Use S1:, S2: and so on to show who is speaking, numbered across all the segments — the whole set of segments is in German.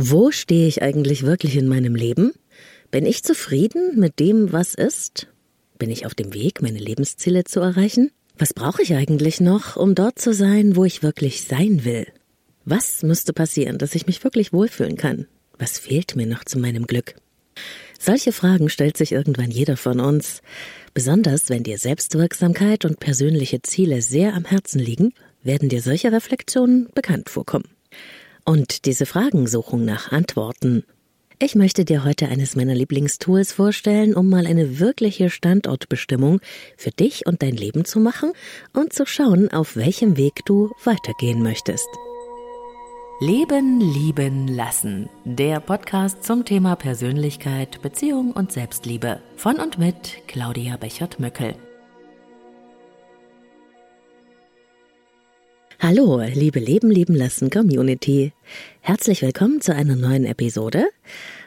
S1: Wo stehe ich eigentlich wirklich in meinem Leben? Bin ich zufrieden mit dem, was ist? Bin ich auf dem Weg, meine Lebensziele zu erreichen? Was brauche ich eigentlich noch, um dort zu sein, wo ich wirklich sein will? Was müsste passieren, dass ich mich wirklich wohlfühlen kann? Was fehlt mir noch zu meinem Glück? Solche Fragen stellt sich irgendwann jeder von uns. Besonders wenn dir Selbstwirksamkeit und persönliche Ziele sehr am Herzen liegen, werden dir solche Reflexionen bekannt vorkommen und diese Fragensuchung nach Antworten. Ich möchte dir heute eines meiner Lieblingstools vorstellen, um mal eine wirkliche Standortbestimmung für dich und dein Leben zu machen und zu schauen, auf welchem Weg du weitergehen möchtest. Leben, lieben, lassen. Der Podcast zum Thema Persönlichkeit, Beziehung und Selbstliebe. Von und mit Claudia Bechert-Möckel. Hallo, liebe Leben lieben lassen Community. Herzlich willkommen zu einer neuen Episode.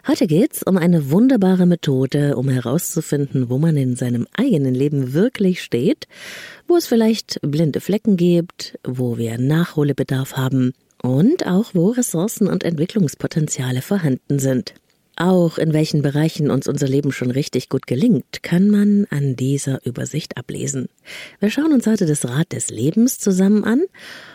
S1: Heute geht's um eine wunderbare Methode, um herauszufinden, wo man in seinem eigenen Leben wirklich steht, wo es vielleicht blinde Flecken gibt, wo wir Nachholbedarf haben und auch wo Ressourcen und Entwicklungspotenziale vorhanden sind. Auch in welchen Bereichen uns unser Leben schon richtig gut gelingt, kann man an dieser Übersicht ablesen. Wir schauen uns heute das Rad des Lebens zusammen an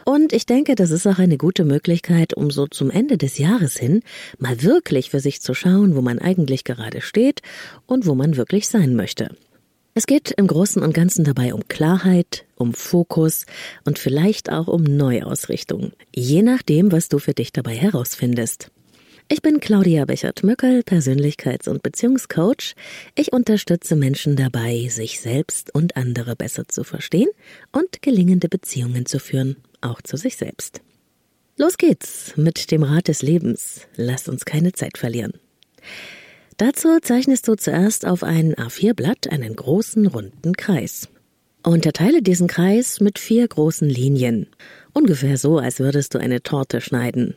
S1: und ich denke, das ist auch eine gute Möglichkeit, um so zum Ende des Jahres hin mal wirklich für sich zu schauen, wo man eigentlich gerade steht und wo man wirklich sein möchte. Es geht im Großen und Ganzen dabei um Klarheit, um Fokus und vielleicht auch um Neuausrichtung, je nachdem, was du für dich dabei herausfindest. Ich bin Claudia Bechert-Möckel, Persönlichkeits- und Beziehungscoach. Ich unterstütze Menschen dabei, sich selbst und andere besser zu verstehen und gelingende Beziehungen zu führen, auch zu sich selbst. Los geht's mit dem Rat des Lebens. Lass uns keine Zeit verlieren. Dazu zeichnest du zuerst auf ein A4-Blatt einen großen runden Kreis. Unterteile diesen Kreis mit vier großen Linien. Ungefähr so, als würdest du eine Torte schneiden.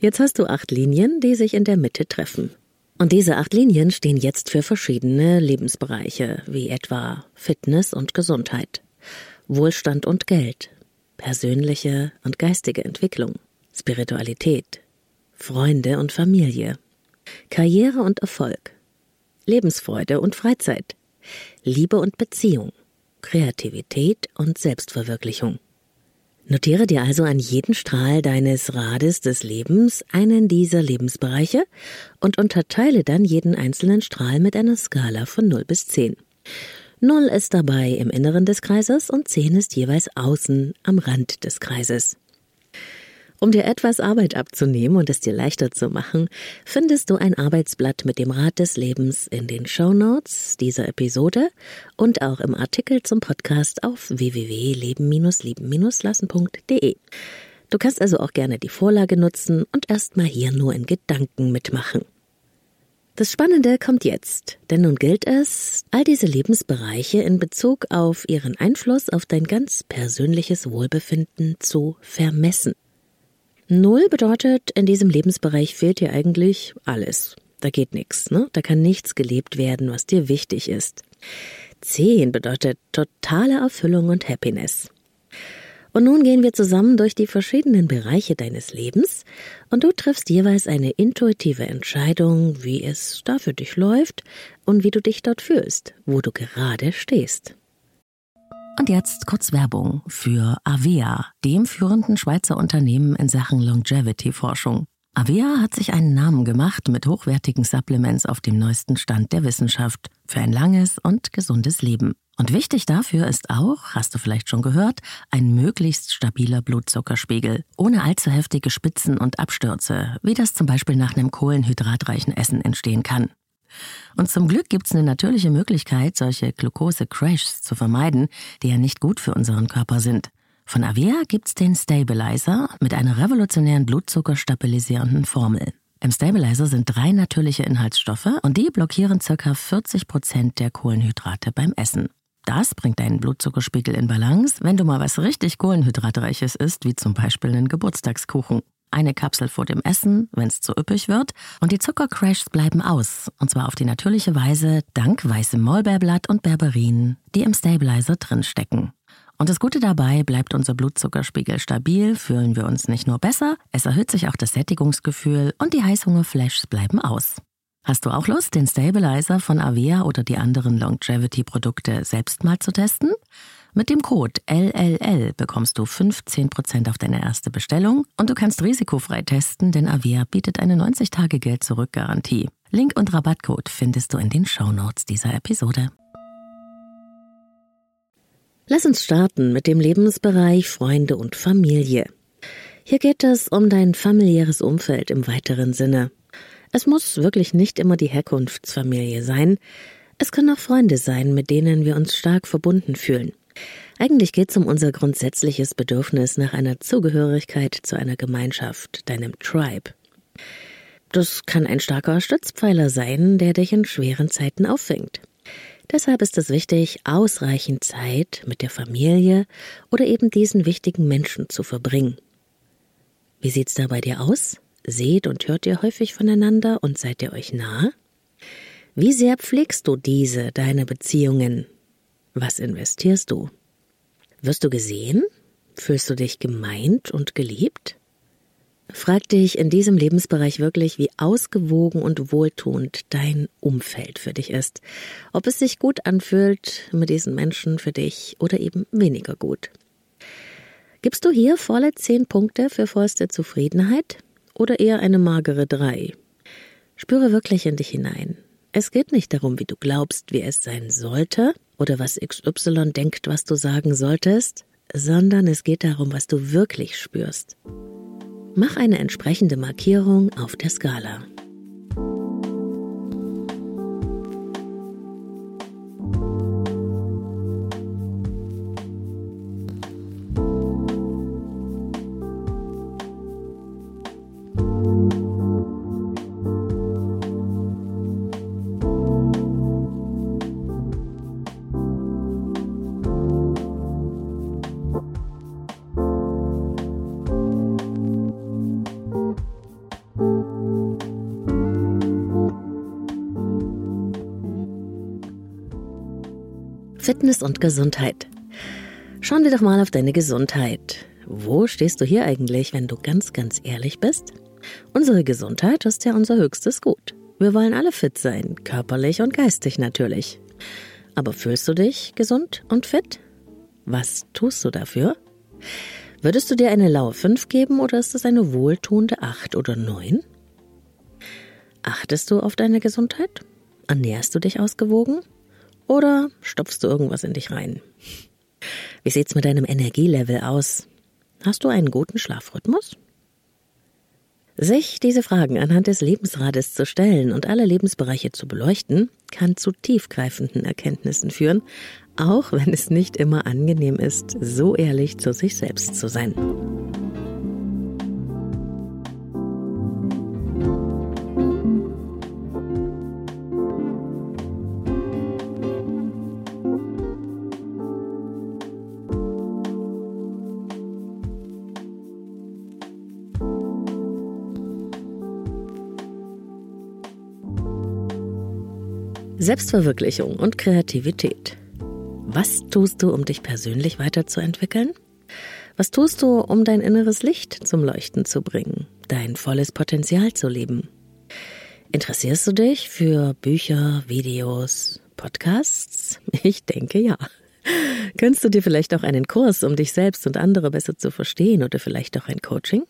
S1: Jetzt hast du acht Linien, die sich in der Mitte treffen. Und diese acht Linien stehen jetzt für verschiedene Lebensbereiche, wie etwa Fitness und Gesundheit, Wohlstand und Geld, persönliche und geistige Entwicklung, Spiritualität, Freunde und Familie, Karriere und Erfolg, Lebensfreude und Freizeit, Liebe und Beziehung, Kreativität und Selbstverwirklichung. Notiere dir also an jeden Strahl deines Rades des Lebens einen dieser Lebensbereiche und unterteile dann jeden einzelnen Strahl mit einer Skala von 0 bis 10. 0 ist dabei im Inneren des Kreises und 10 ist jeweils außen am Rand des Kreises. Um dir etwas Arbeit abzunehmen und es dir leichter zu machen, findest du ein Arbeitsblatt mit dem Rat des Lebens in den Show Notes dieser Episode und auch im Artikel zum Podcast auf www.leben-lieben-lassen.de. Du kannst also auch gerne die Vorlage nutzen und erstmal hier nur in Gedanken mitmachen. Das Spannende kommt jetzt, denn nun gilt es, all diese Lebensbereiche in Bezug auf ihren Einfluss auf dein ganz persönliches Wohlbefinden zu vermessen. Null bedeutet, in diesem Lebensbereich fehlt dir eigentlich alles. Da geht nichts, ne? Da kann nichts gelebt werden, was dir wichtig ist. Zehn bedeutet totale Erfüllung und Happiness. Und nun gehen wir zusammen durch die verschiedenen Bereiche deines Lebens und du triffst jeweils eine intuitive Entscheidung, wie es da für dich läuft und wie du dich dort fühlst, wo du gerade stehst. Und jetzt kurz Werbung für Avea, dem führenden Schweizer Unternehmen in Sachen Longevity-Forschung. Avea hat sich einen Namen gemacht mit hochwertigen Supplements auf dem neuesten Stand der Wissenschaft für ein langes und gesundes Leben. Und wichtig dafür ist auch, hast du vielleicht schon gehört, ein möglichst stabiler Blutzuckerspiegel, ohne allzu heftige Spitzen und Abstürze, wie das zum Beispiel nach einem kohlenhydratreichen Essen entstehen kann. Und zum Glück gibt es eine natürliche Möglichkeit, solche Glucose-Crashs zu vermeiden, die ja nicht gut für unseren Körper sind. Von Avea gibt's den Stabilizer mit einer revolutionären blutzuckerstabilisierenden Formel. Im Stabilizer sind drei natürliche Inhaltsstoffe und die blockieren ca. 40 Prozent der Kohlenhydrate beim Essen. Das bringt deinen Blutzuckerspiegel in Balance, wenn du mal was richtig Kohlenhydratreiches isst, wie zum Beispiel einen Geburtstagskuchen eine Kapsel vor dem Essen, wenn es zu üppig wird, und die Zuckercrashs bleiben aus, und zwar auf die natürliche Weise dank weißem Maulbeerblatt und Berberin, die im Stabilizer drinstecken. Und das Gute dabei, bleibt unser Blutzuckerspiegel stabil, fühlen wir uns nicht nur besser, es erhöht sich auch das Sättigungsgefühl und die Heißhungerflashs bleiben aus. Hast du auch Lust, den Stabilizer von Avea oder die anderen Longevity-Produkte selbst mal zu testen? Mit dem Code LLL bekommst du 15% auf deine erste Bestellung und du kannst risikofrei testen, denn Avea bietet eine 90-Tage-Geld-Zurück-Garantie. Link und Rabattcode findest du in den Shownotes dieser Episode. Lass uns starten mit dem Lebensbereich Freunde und Familie. Hier geht es um dein familiäres Umfeld im weiteren Sinne. Es muss wirklich nicht immer die Herkunftsfamilie sein. Es können auch Freunde sein, mit denen wir uns stark verbunden fühlen. Eigentlich geht es um unser grundsätzliches Bedürfnis nach einer Zugehörigkeit zu einer Gemeinschaft, deinem Tribe. Das kann ein starker Stützpfeiler sein, der dich in schweren Zeiten auffängt. Deshalb ist es wichtig, ausreichend Zeit mit der Familie oder eben diesen wichtigen Menschen zu verbringen. Wie sieht's da bei dir aus? Seht und hört ihr häufig voneinander und seid ihr euch nah? Wie sehr pflegst du diese, deine Beziehungen? Was investierst du? Wirst du gesehen? Fühlst du dich gemeint und geliebt? Frag dich in diesem Lebensbereich wirklich, wie ausgewogen und wohltuend dein Umfeld für dich ist. Ob es sich gut anfühlt mit diesen Menschen für dich oder eben weniger gut. Gibst du hier volle zehn Punkte für vollste Zufriedenheit oder eher eine magere drei? Spüre wirklich in dich hinein. Es geht nicht darum, wie du glaubst, wie es sein sollte oder was XY denkt, was du sagen solltest, sondern es geht darum, was du wirklich spürst. Mach eine entsprechende Markierung auf der Skala. Fitness und Gesundheit. Schauen wir doch mal auf deine Gesundheit. Wo stehst du hier eigentlich, wenn du ganz, ganz ehrlich bist? Unsere Gesundheit ist ja unser höchstes Gut. Wir wollen alle fit sein, körperlich und geistig natürlich. Aber fühlst du dich gesund und fit? Was tust du dafür? Würdest du dir eine laue 5 geben oder ist es eine wohltuende 8 oder 9? Achtest du auf deine Gesundheit? Ernährst du dich ausgewogen? Oder stopfst du irgendwas in dich rein? Wie sieht's mit deinem Energielevel aus? Hast du einen guten Schlafrhythmus? Sich diese Fragen anhand des Lebensrades zu stellen und alle Lebensbereiche zu beleuchten, kann zu tiefgreifenden Erkenntnissen führen, auch wenn es nicht immer angenehm ist, so ehrlich zu sich selbst zu sein. Selbstverwirklichung und Kreativität. Was tust du, um dich persönlich weiterzuentwickeln? Was tust du, um dein inneres Licht zum Leuchten zu bringen, dein volles Potenzial zu leben? Interessierst du dich für Bücher, Videos, Podcasts? Ich denke ja. Könntest du dir vielleicht auch einen Kurs, um dich selbst und andere besser zu verstehen oder vielleicht auch ein Coaching?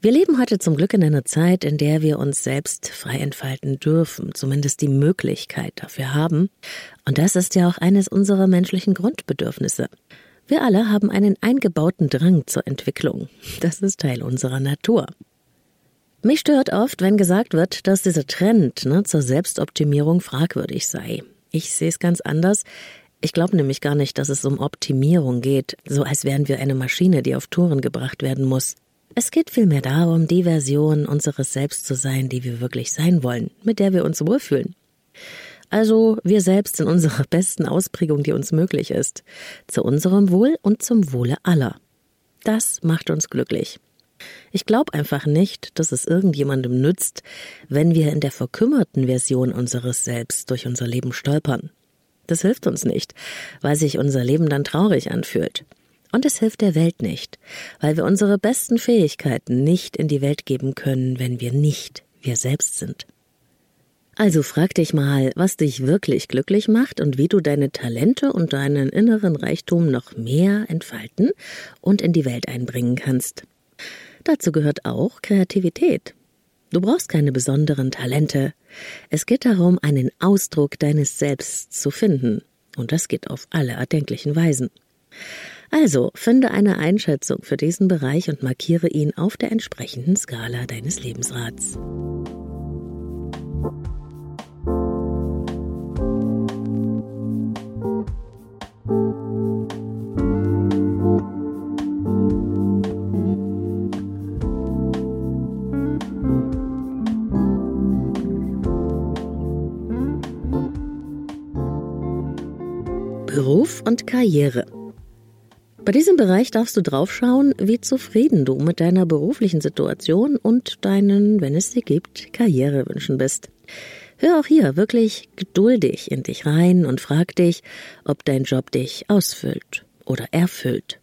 S1: Wir leben heute zum Glück in einer Zeit, in der wir uns selbst frei entfalten dürfen, zumindest die Möglichkeit dafür haben. Und das ist ja auch eines unserer menschlichen Grundbedürfnisse. Wir alle haben einen eingebauten Drang zur Entwicklung. Das ist Teil unserer Natur. Mich stört oft, wenn gesagt wird, dass dieser Trend ne, zur Selbstoptimierung fragwürdig sei. Ich sehe es ganz anders. Ich glaube nämlich gar nicht, dass es um Optimierung geht, so als wären wir eine Maschine, die auf Touren gebracht werden muss. Es geht vielmehr darum, die Version unseres Selbst zu sein, die wir wirklich sein wollen, mit der wir uns wohlfühlen. Also wir selbst in unserer besten Ausprägung, die uns möglich ist, zu unserem Wohl und zum Wohle aller. Das macht uns glücklich. Ich glaube einfach nicht, dass es irgendjemandem nützt, wenn wir in der verkümmerten Version unseres Selbst durch unser Leben stolpern. Das hilft uns nicht, weil sich unser Leben dann traurig anfühlt. Und es hilft der Welt nicht, weil wir unsere besten Fähigkeiten nicht in die Welt geben können, wenn wir nicht wir selbst sind. Also frag dich mal, was dich wirklich glücklich macht und wie du deine Talente und deinen inneren Reichtum noch mehr entfalten und in die Welt einbringen kannst. Dazu gehört auch Kreativität. Du brauchst keine besonderen Talente. Es geht darum, einen Ausdruck deines Selbst zu finden. Und das geht auf alle erdenklichen Weisen. Also finde eine Einschätzung für diesen Bereich und markiere ihn auf der entsprechenden Skala deines Lebensrats. Beruf und Karriere. Bei diesem Bereich darfst du draufschauen, wie zufrieden du mit deiner beruflichen Situation und deinen, wenn es sie gibt, Karrierewünschen bist. Hör auch hier wirklich geduldig in dich rein und frag dich, ob dein Job dich ausfüllt oder erfüllt.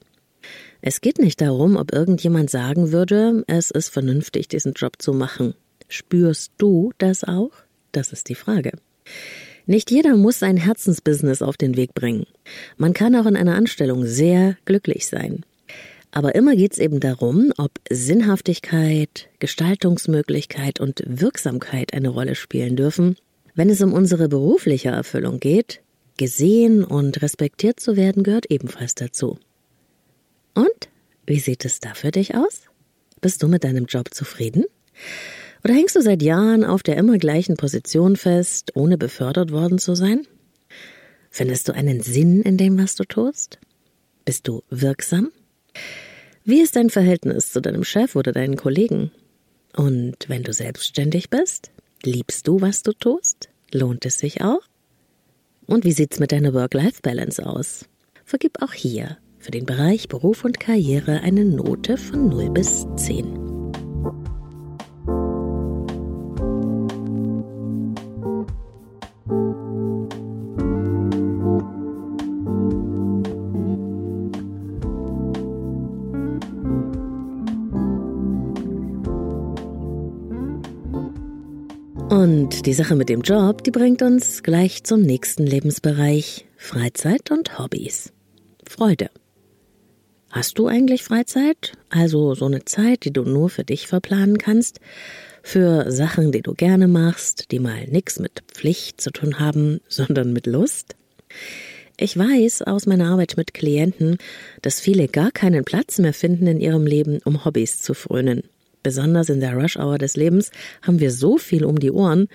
S1: Es geht nicht darum, ob irgendjemand sagen würde, es ist vernünftig, diesen Job zu machen. Spürst du das auch? Das ist die Frage. Nicht jeder muss sein Herzensbusiness auf den Weg bringen. Man kann auch in einer Anstellung sehr glücklich sein. Aber immer geht's eben darum, ob Sinnhaftigkeit, Gestaltungsmöglichkeit und Wirksamkeit eine Rolle spielen dürfen. Wenn es um unsere berufliche Erfüllung geht, gesehen und respektiert zu werden gehört ebenfalls dazu. Und wie sieht es da für dich aus? Bist du mit deinem Job zufrieden? Oder hängst du seit Jahren auf der immer gleichen Position fest, ohne befördert worden zu sein? Findest du einen Sinn in dem, was du tust? Bist du wirksam? Wie ist dein Verhältnis zu deinem Chef oder deinen Kollegen? Und wenn du selbstständig bist, liebst du, was du tust? Lohnt es sich auch? Und wie sieht's mit deiner Work-Life-Balance aus? Vergib auch hier für den Bereich Beruf und Karriere eine Note von 0 bis 10. die Sache mit dem Job, die bringt uns gleich zum nächsten Lebensbereich Freizeit und Hobbys. Freude. Hast du eigentlich Freizeit? Also so eine Zeit, die du nur für dich verplanen kannst? Für Sachen, die du gerne machst, die mal nichts mit Pflicht zu tun haben, sondern mit Lust? Ich weiß aus meiner Arbeit mit Klienten, dass viele gar keinen Platz mehr finden in ihrem Leben, um Hobbys zu frönen. Besonders in der Rush-Hour des Lebens haben wir so viel um die Ohren,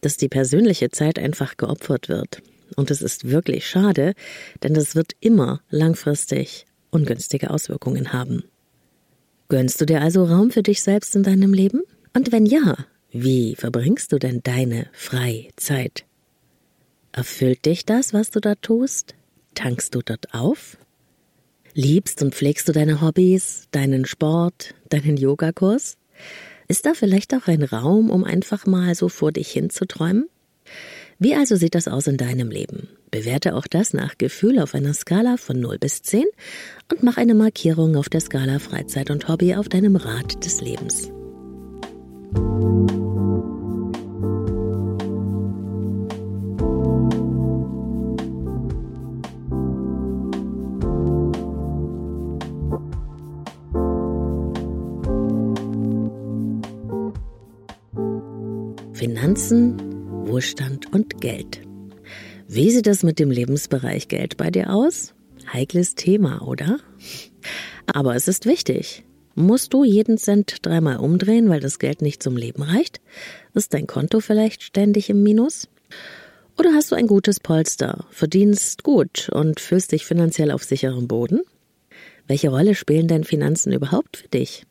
S1: dass die persönliche Zeit einfach geopfert wird. Und es ist wirklich schade, denn das wird immer langfristig ungünstige Auswirkungen haben. Gönnst du dir also Raum für dich selbst in deinem Leben? Und wenn ja, wie verbringst du denn deine Freizeit? Erfüllt dich das, was du da tust? Tankst du dort auf? Liebst und pflegst du deine Hobbys, deinen Sport, deinen Yogakurs? Ist da vielleicht auch ein Raum, um einfach mal so vor dich hin zu träumen? Wie also sieht das aus in deinem Leben? Bewerte auch das nach Gefühl auf einer Skala von 0 bis 10 und mach eine Markierung auf der Skala Freizeit und Hobby auf deinem Rad des Lebens. Finanzen, Wohlstand und Geld. Wie sieht es mit dem Lebensbereich Geld bei dir aus? Heikles Thema, oder? Aber es ist wichtig. Musst du jeden Cent dreimal umdrehen, weil das Geld nicht zum Leben reicht? Ist dein Konto vielleicht ständig im Minus? Oder hast du ein gutes Polster, verdienst gut und fühlst dich finanziell auf sicherem Boden? Welche Rolle spielen denn Finanzen überhaupt für dich?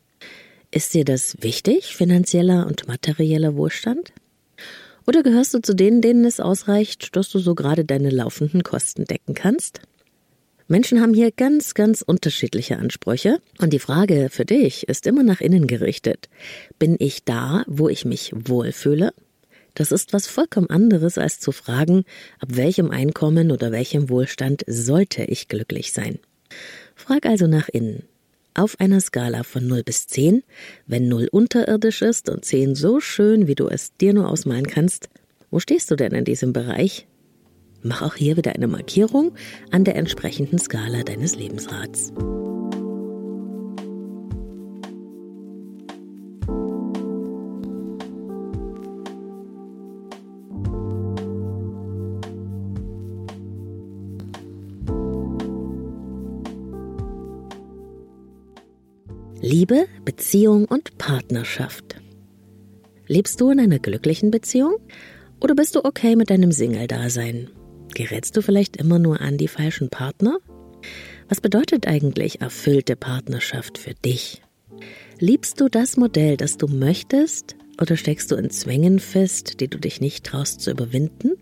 S1: Ist dir das wichtig, finanzieller und materieller Wohlstand? Oder gehörst du zu denen, denen es ausreicht, dass du so gerade deine laufenden Kosten decken kannst? Menschen haben hier ganz, ganz unterschiedliche Ansprüche und die Frage für dich ist immer nach innen gerichtet. Bin ich da, wo ich mich wohlfühle? Das ist was vollkommen anderes, als zu fragen, ab welchem Einkommen oder welchem Wohlstand sollte ich glücklich sein. Frag also nach innen. Auf einer Skala von 0 bis 10, wenn 0 unterirdisch ist und 10 so schön, wie du es dir nur ausmalen kannst, wo stehst du denn in diesem Bereich? Mach auch hier wieder eine Markierung an der entsprechenden Skala deines Lebensrats. Beziehung und Partnerschaft. Lebst du in einer glücklichen Beziehung oder bist du okay mit deinem Single-Dasein? Gerätst du vielleicht immer nur an die falschen Partner? Was bedeutet eigentlich erfüllte Partnerschaft für dich? Liebst du das Modell, das du möchtest, oder steckst du in Zwängen fest, die du dich nicht traust zu überwinden?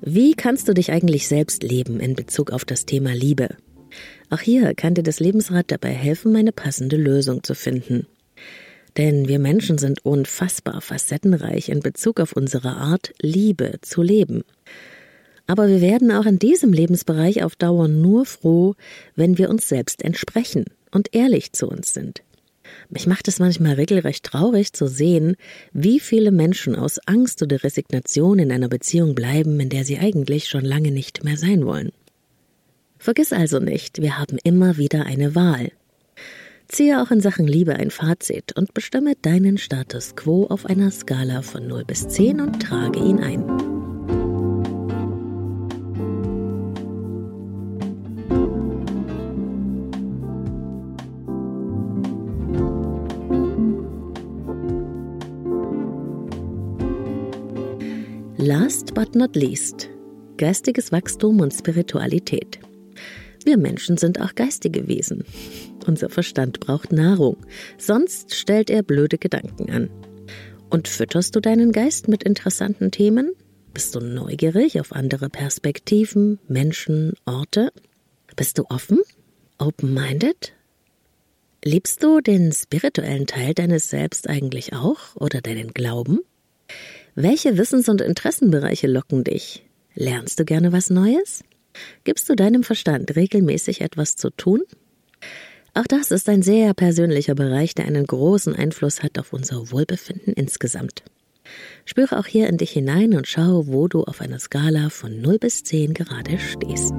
S1: Wie kannst du dich eigentlich selbst leben in Bezug auf das Thema Liebe? Auch hier kann dir das Lebensrad dabei helfen, eine passende Lösung zu finden. Denn wir Menschen sind unfassbar facettenreich in Bezug auf unsere Art, Liebe zu leben. Aber wir werden auch in diesem Lebensbereich auf Dauer nur froh, wenn wir uns selbst entsprechen und ehrlich zu uns sind. Mich macht es manchmal regelrecht traurig zu sehen, wie viele Menschen aus Angst oder Resignation in einer Beziehung bleiben, in der sie eigentlich schon lange nicht mehr sein wollen. Vergiss also nicht, wir haben immer wieder eine Wahl. Ziehe auch in Sachen Liebe ein Fazit und bestimme deinen Status quo auf einer Skala von 0 bis 10 und trage ihn ein. Last but not least, geistiges Wachstum und Spiritualität. Wir Menschen sind auch geistige Wesen. Unser Verstand braucht Nahrung, sonst stellt er blöde Gedanken an. Und fütterst du deinen Geist mit interessanten Themen? Bist du neugierig auf andere Perspektiven, Menschen, Orte? Bist du offen? Open-minded? Liebst du den spirituellen Teil deines Selbst eigentlich auch oder deinen Glauben? Welche Wissens- und Interessenbereiche locken dich? Lernst du gerne was Neues? Gibst du deinem Verstand regelmäßig etwas zu tun? Auch das ist ein sehr persönlicher Bereich, der einen großen Einfluss hat auf unser Wohlbefinden insgesamt. Spüre auch hier in dich hinein und schau, wo du auf einer Skala von 0 bis 10 gerade stehst.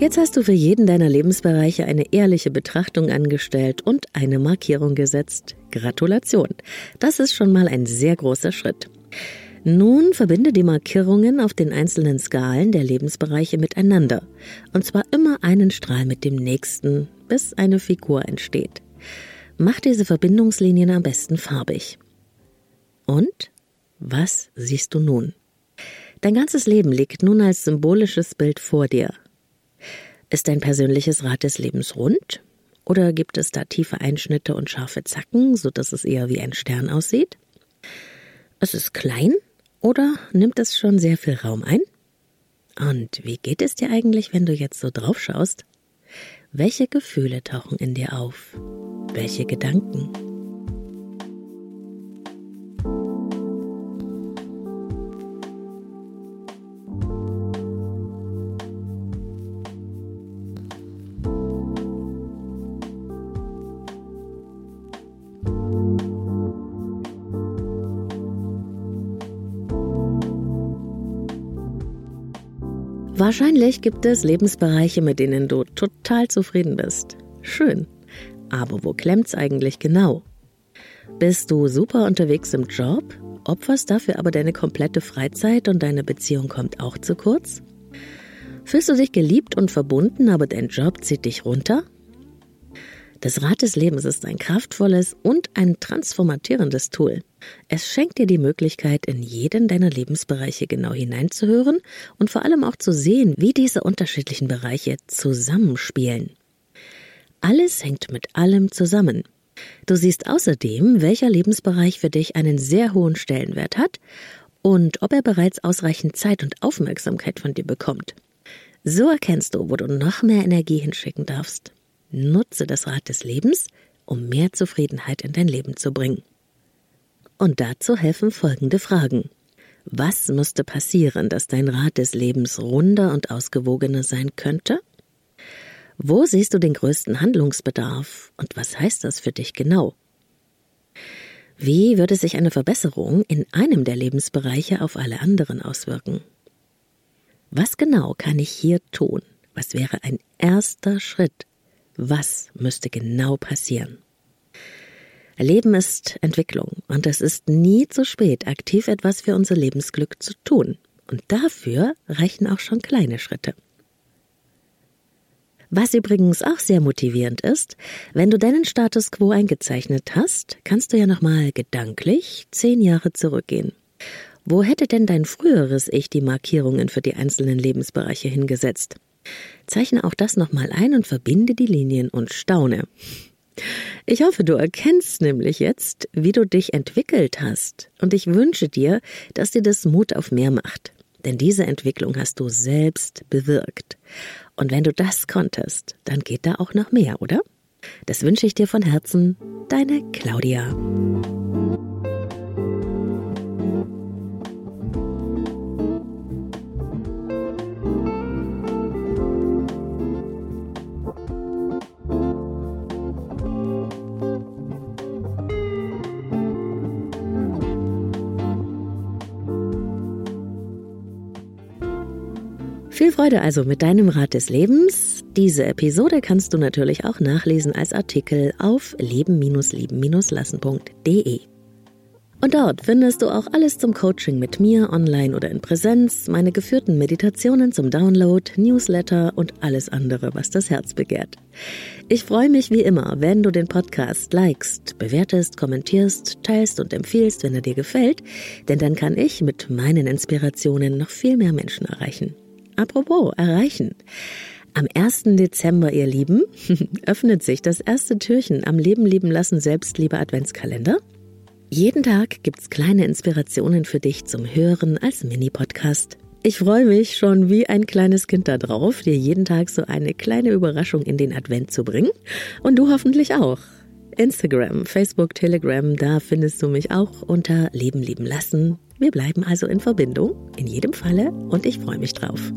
S1: Jetzt hast du für jeden deiner Lebensbereiche eine ehrliche Betrachtung angestellt und eine Markierung gesetzt. Gratulation. Das ist schon mal ein sehr großer Schritt. Nun verbinde die Markierungen auf den einzelnen Skalen der Lebensbereiche miteinander. Und zwar immer einen Strahl mit dem nächsten, bis eine Figur entsteht. Mach diese Verbindungslinien am besten farbig. Und was siehst du nun? Dein ganzes Leben liegt nun als symbolisches Bild vor dir. Ist dein persönliches Rad des Lebens rund? Oder gibt es da tiefe Einschnitte und scharfe Zacken, so dass es eher wie ein Stern aussieht? Es ist klein oder nimmt es schon sehr viel Raum ein? Und wie geht es dir eigentlich, wenn du jetzt so drauf schaust? Welche Gefühle tauchen in dir auf? Welche Gedanken? Wahrscheinlich gibt es Lebensbereiche, mit denen du total zufrieden bist. Schön. Aber wo klemmt's eigentlich genau? Bist du super unterwegs im Job, opferst dafür aber deine komplette Freizeit und deine Beziehung kommt auch zu kurz? Fühlst du dich geliebt und verbunden, aber dein Job zieht dich runter? Das Rad des Lebens ist ein kraftvolles und ein transformatierendes Tool. Es schenkt dir die Möglichkeit, in jeden deiner Lebensbereiche genau hineinzuhören und vor allem auch zu sehen, wie diese unterschiedlichen Bereiche zusammenspielen. Alles hängt mit allem zusammen. Du siehst außerdem, welcher Lebensbereich für dich einen sehr hohen Stellenwert hat und ob er bereits ausreichend Zeit und Aufmerksamkeit von dir bekommt. So erkennst du, wo du noch mehr Energie hinschicken darfst. Nutze das Rad des Lebens, um mehr Zufriedenheit in dein Leben zu bringen. Und dazu helfen folgende Fragen. Was müsste passieren, dass dein Rad des Lebens runder und ausgewogener sein könnte? Wo siehst du den größten Handlungsbedarf und was heißt das für dich genau? Wie würde sich eine Verbesserung in einem der Lebensbereiche auf alle anderen auswirken? Was genau kann ich hier tun? Was wäre ein erster Schritt? Was müsste genau passieren? Leben ist Entwicklung und es ist nie zu spät, aktiv etwas für unser Lebensglück zu tun. Und dafür reichen auch schon kleine Schritte. Was übrigens auch sehr motivierend ist, wenn du deinen Status quo eingezeichnet hast, kannst du ja nochmal gedanklich zehn Jahre zurückgehen. Wo hätte denn dein früheres Ich die Markierungen für die einzelnen Lebensbereiche hingesetzt? Zeichne auch das nochmal ein und verbinde die Linien und staune. Ich hoffe, du erkennst nämlich jetzt, wie du dich entwickelt hast, und ich wünsche dir, dass dir das Mut auf mehr macht. Denn diese Entwicklung hast du selbst bewirkt. Und wenn du das konntest, dann geht da auch noch mehr, oder? Das wünsche ich dir von Herzen, deine Claudia. Viel Freude also mit deinem Rat des Lebens. Diese Episode kannst du natürlich auch nachlesen als Artikel auf leben-lieben-lassen.de. Und dort findest du auch alles zum Coaching mit mir, online oder in Präsenz, meine geführten Meditationen zum Download, Newsletter und alles andere, was das Herz begehrt. Ich freue mich wie immer, wenn du den Podcast likest, bewertest, kommentierst, teilst und empfiehlst, wenn er dir gefällt, denn dann kann ich mit meinen Inspirationen noch viel mehr Menschen erreichen. Apropos, erreichen. Am 1. Dezember, ihr Lieben, öffnet sich das erste Türchen am Leben lieben lassen Selbstliebe Adventskalender. Jeden Tag gibt's kleine Inspirationen für dich zum Hören als Mini-Podcast. Ich freue mich schon wie ein kleines Kind darauf, dir jeden Tag so eine kleine Überraschung in den Advent zu bringen. Und du hoffentlich auch. Instagram, Facebook, Telegram, da findest du mich auch unter Leben Leben lassen. Wir bleiben also in Verbindung, in jedem Falle, und ich freue mich drauf.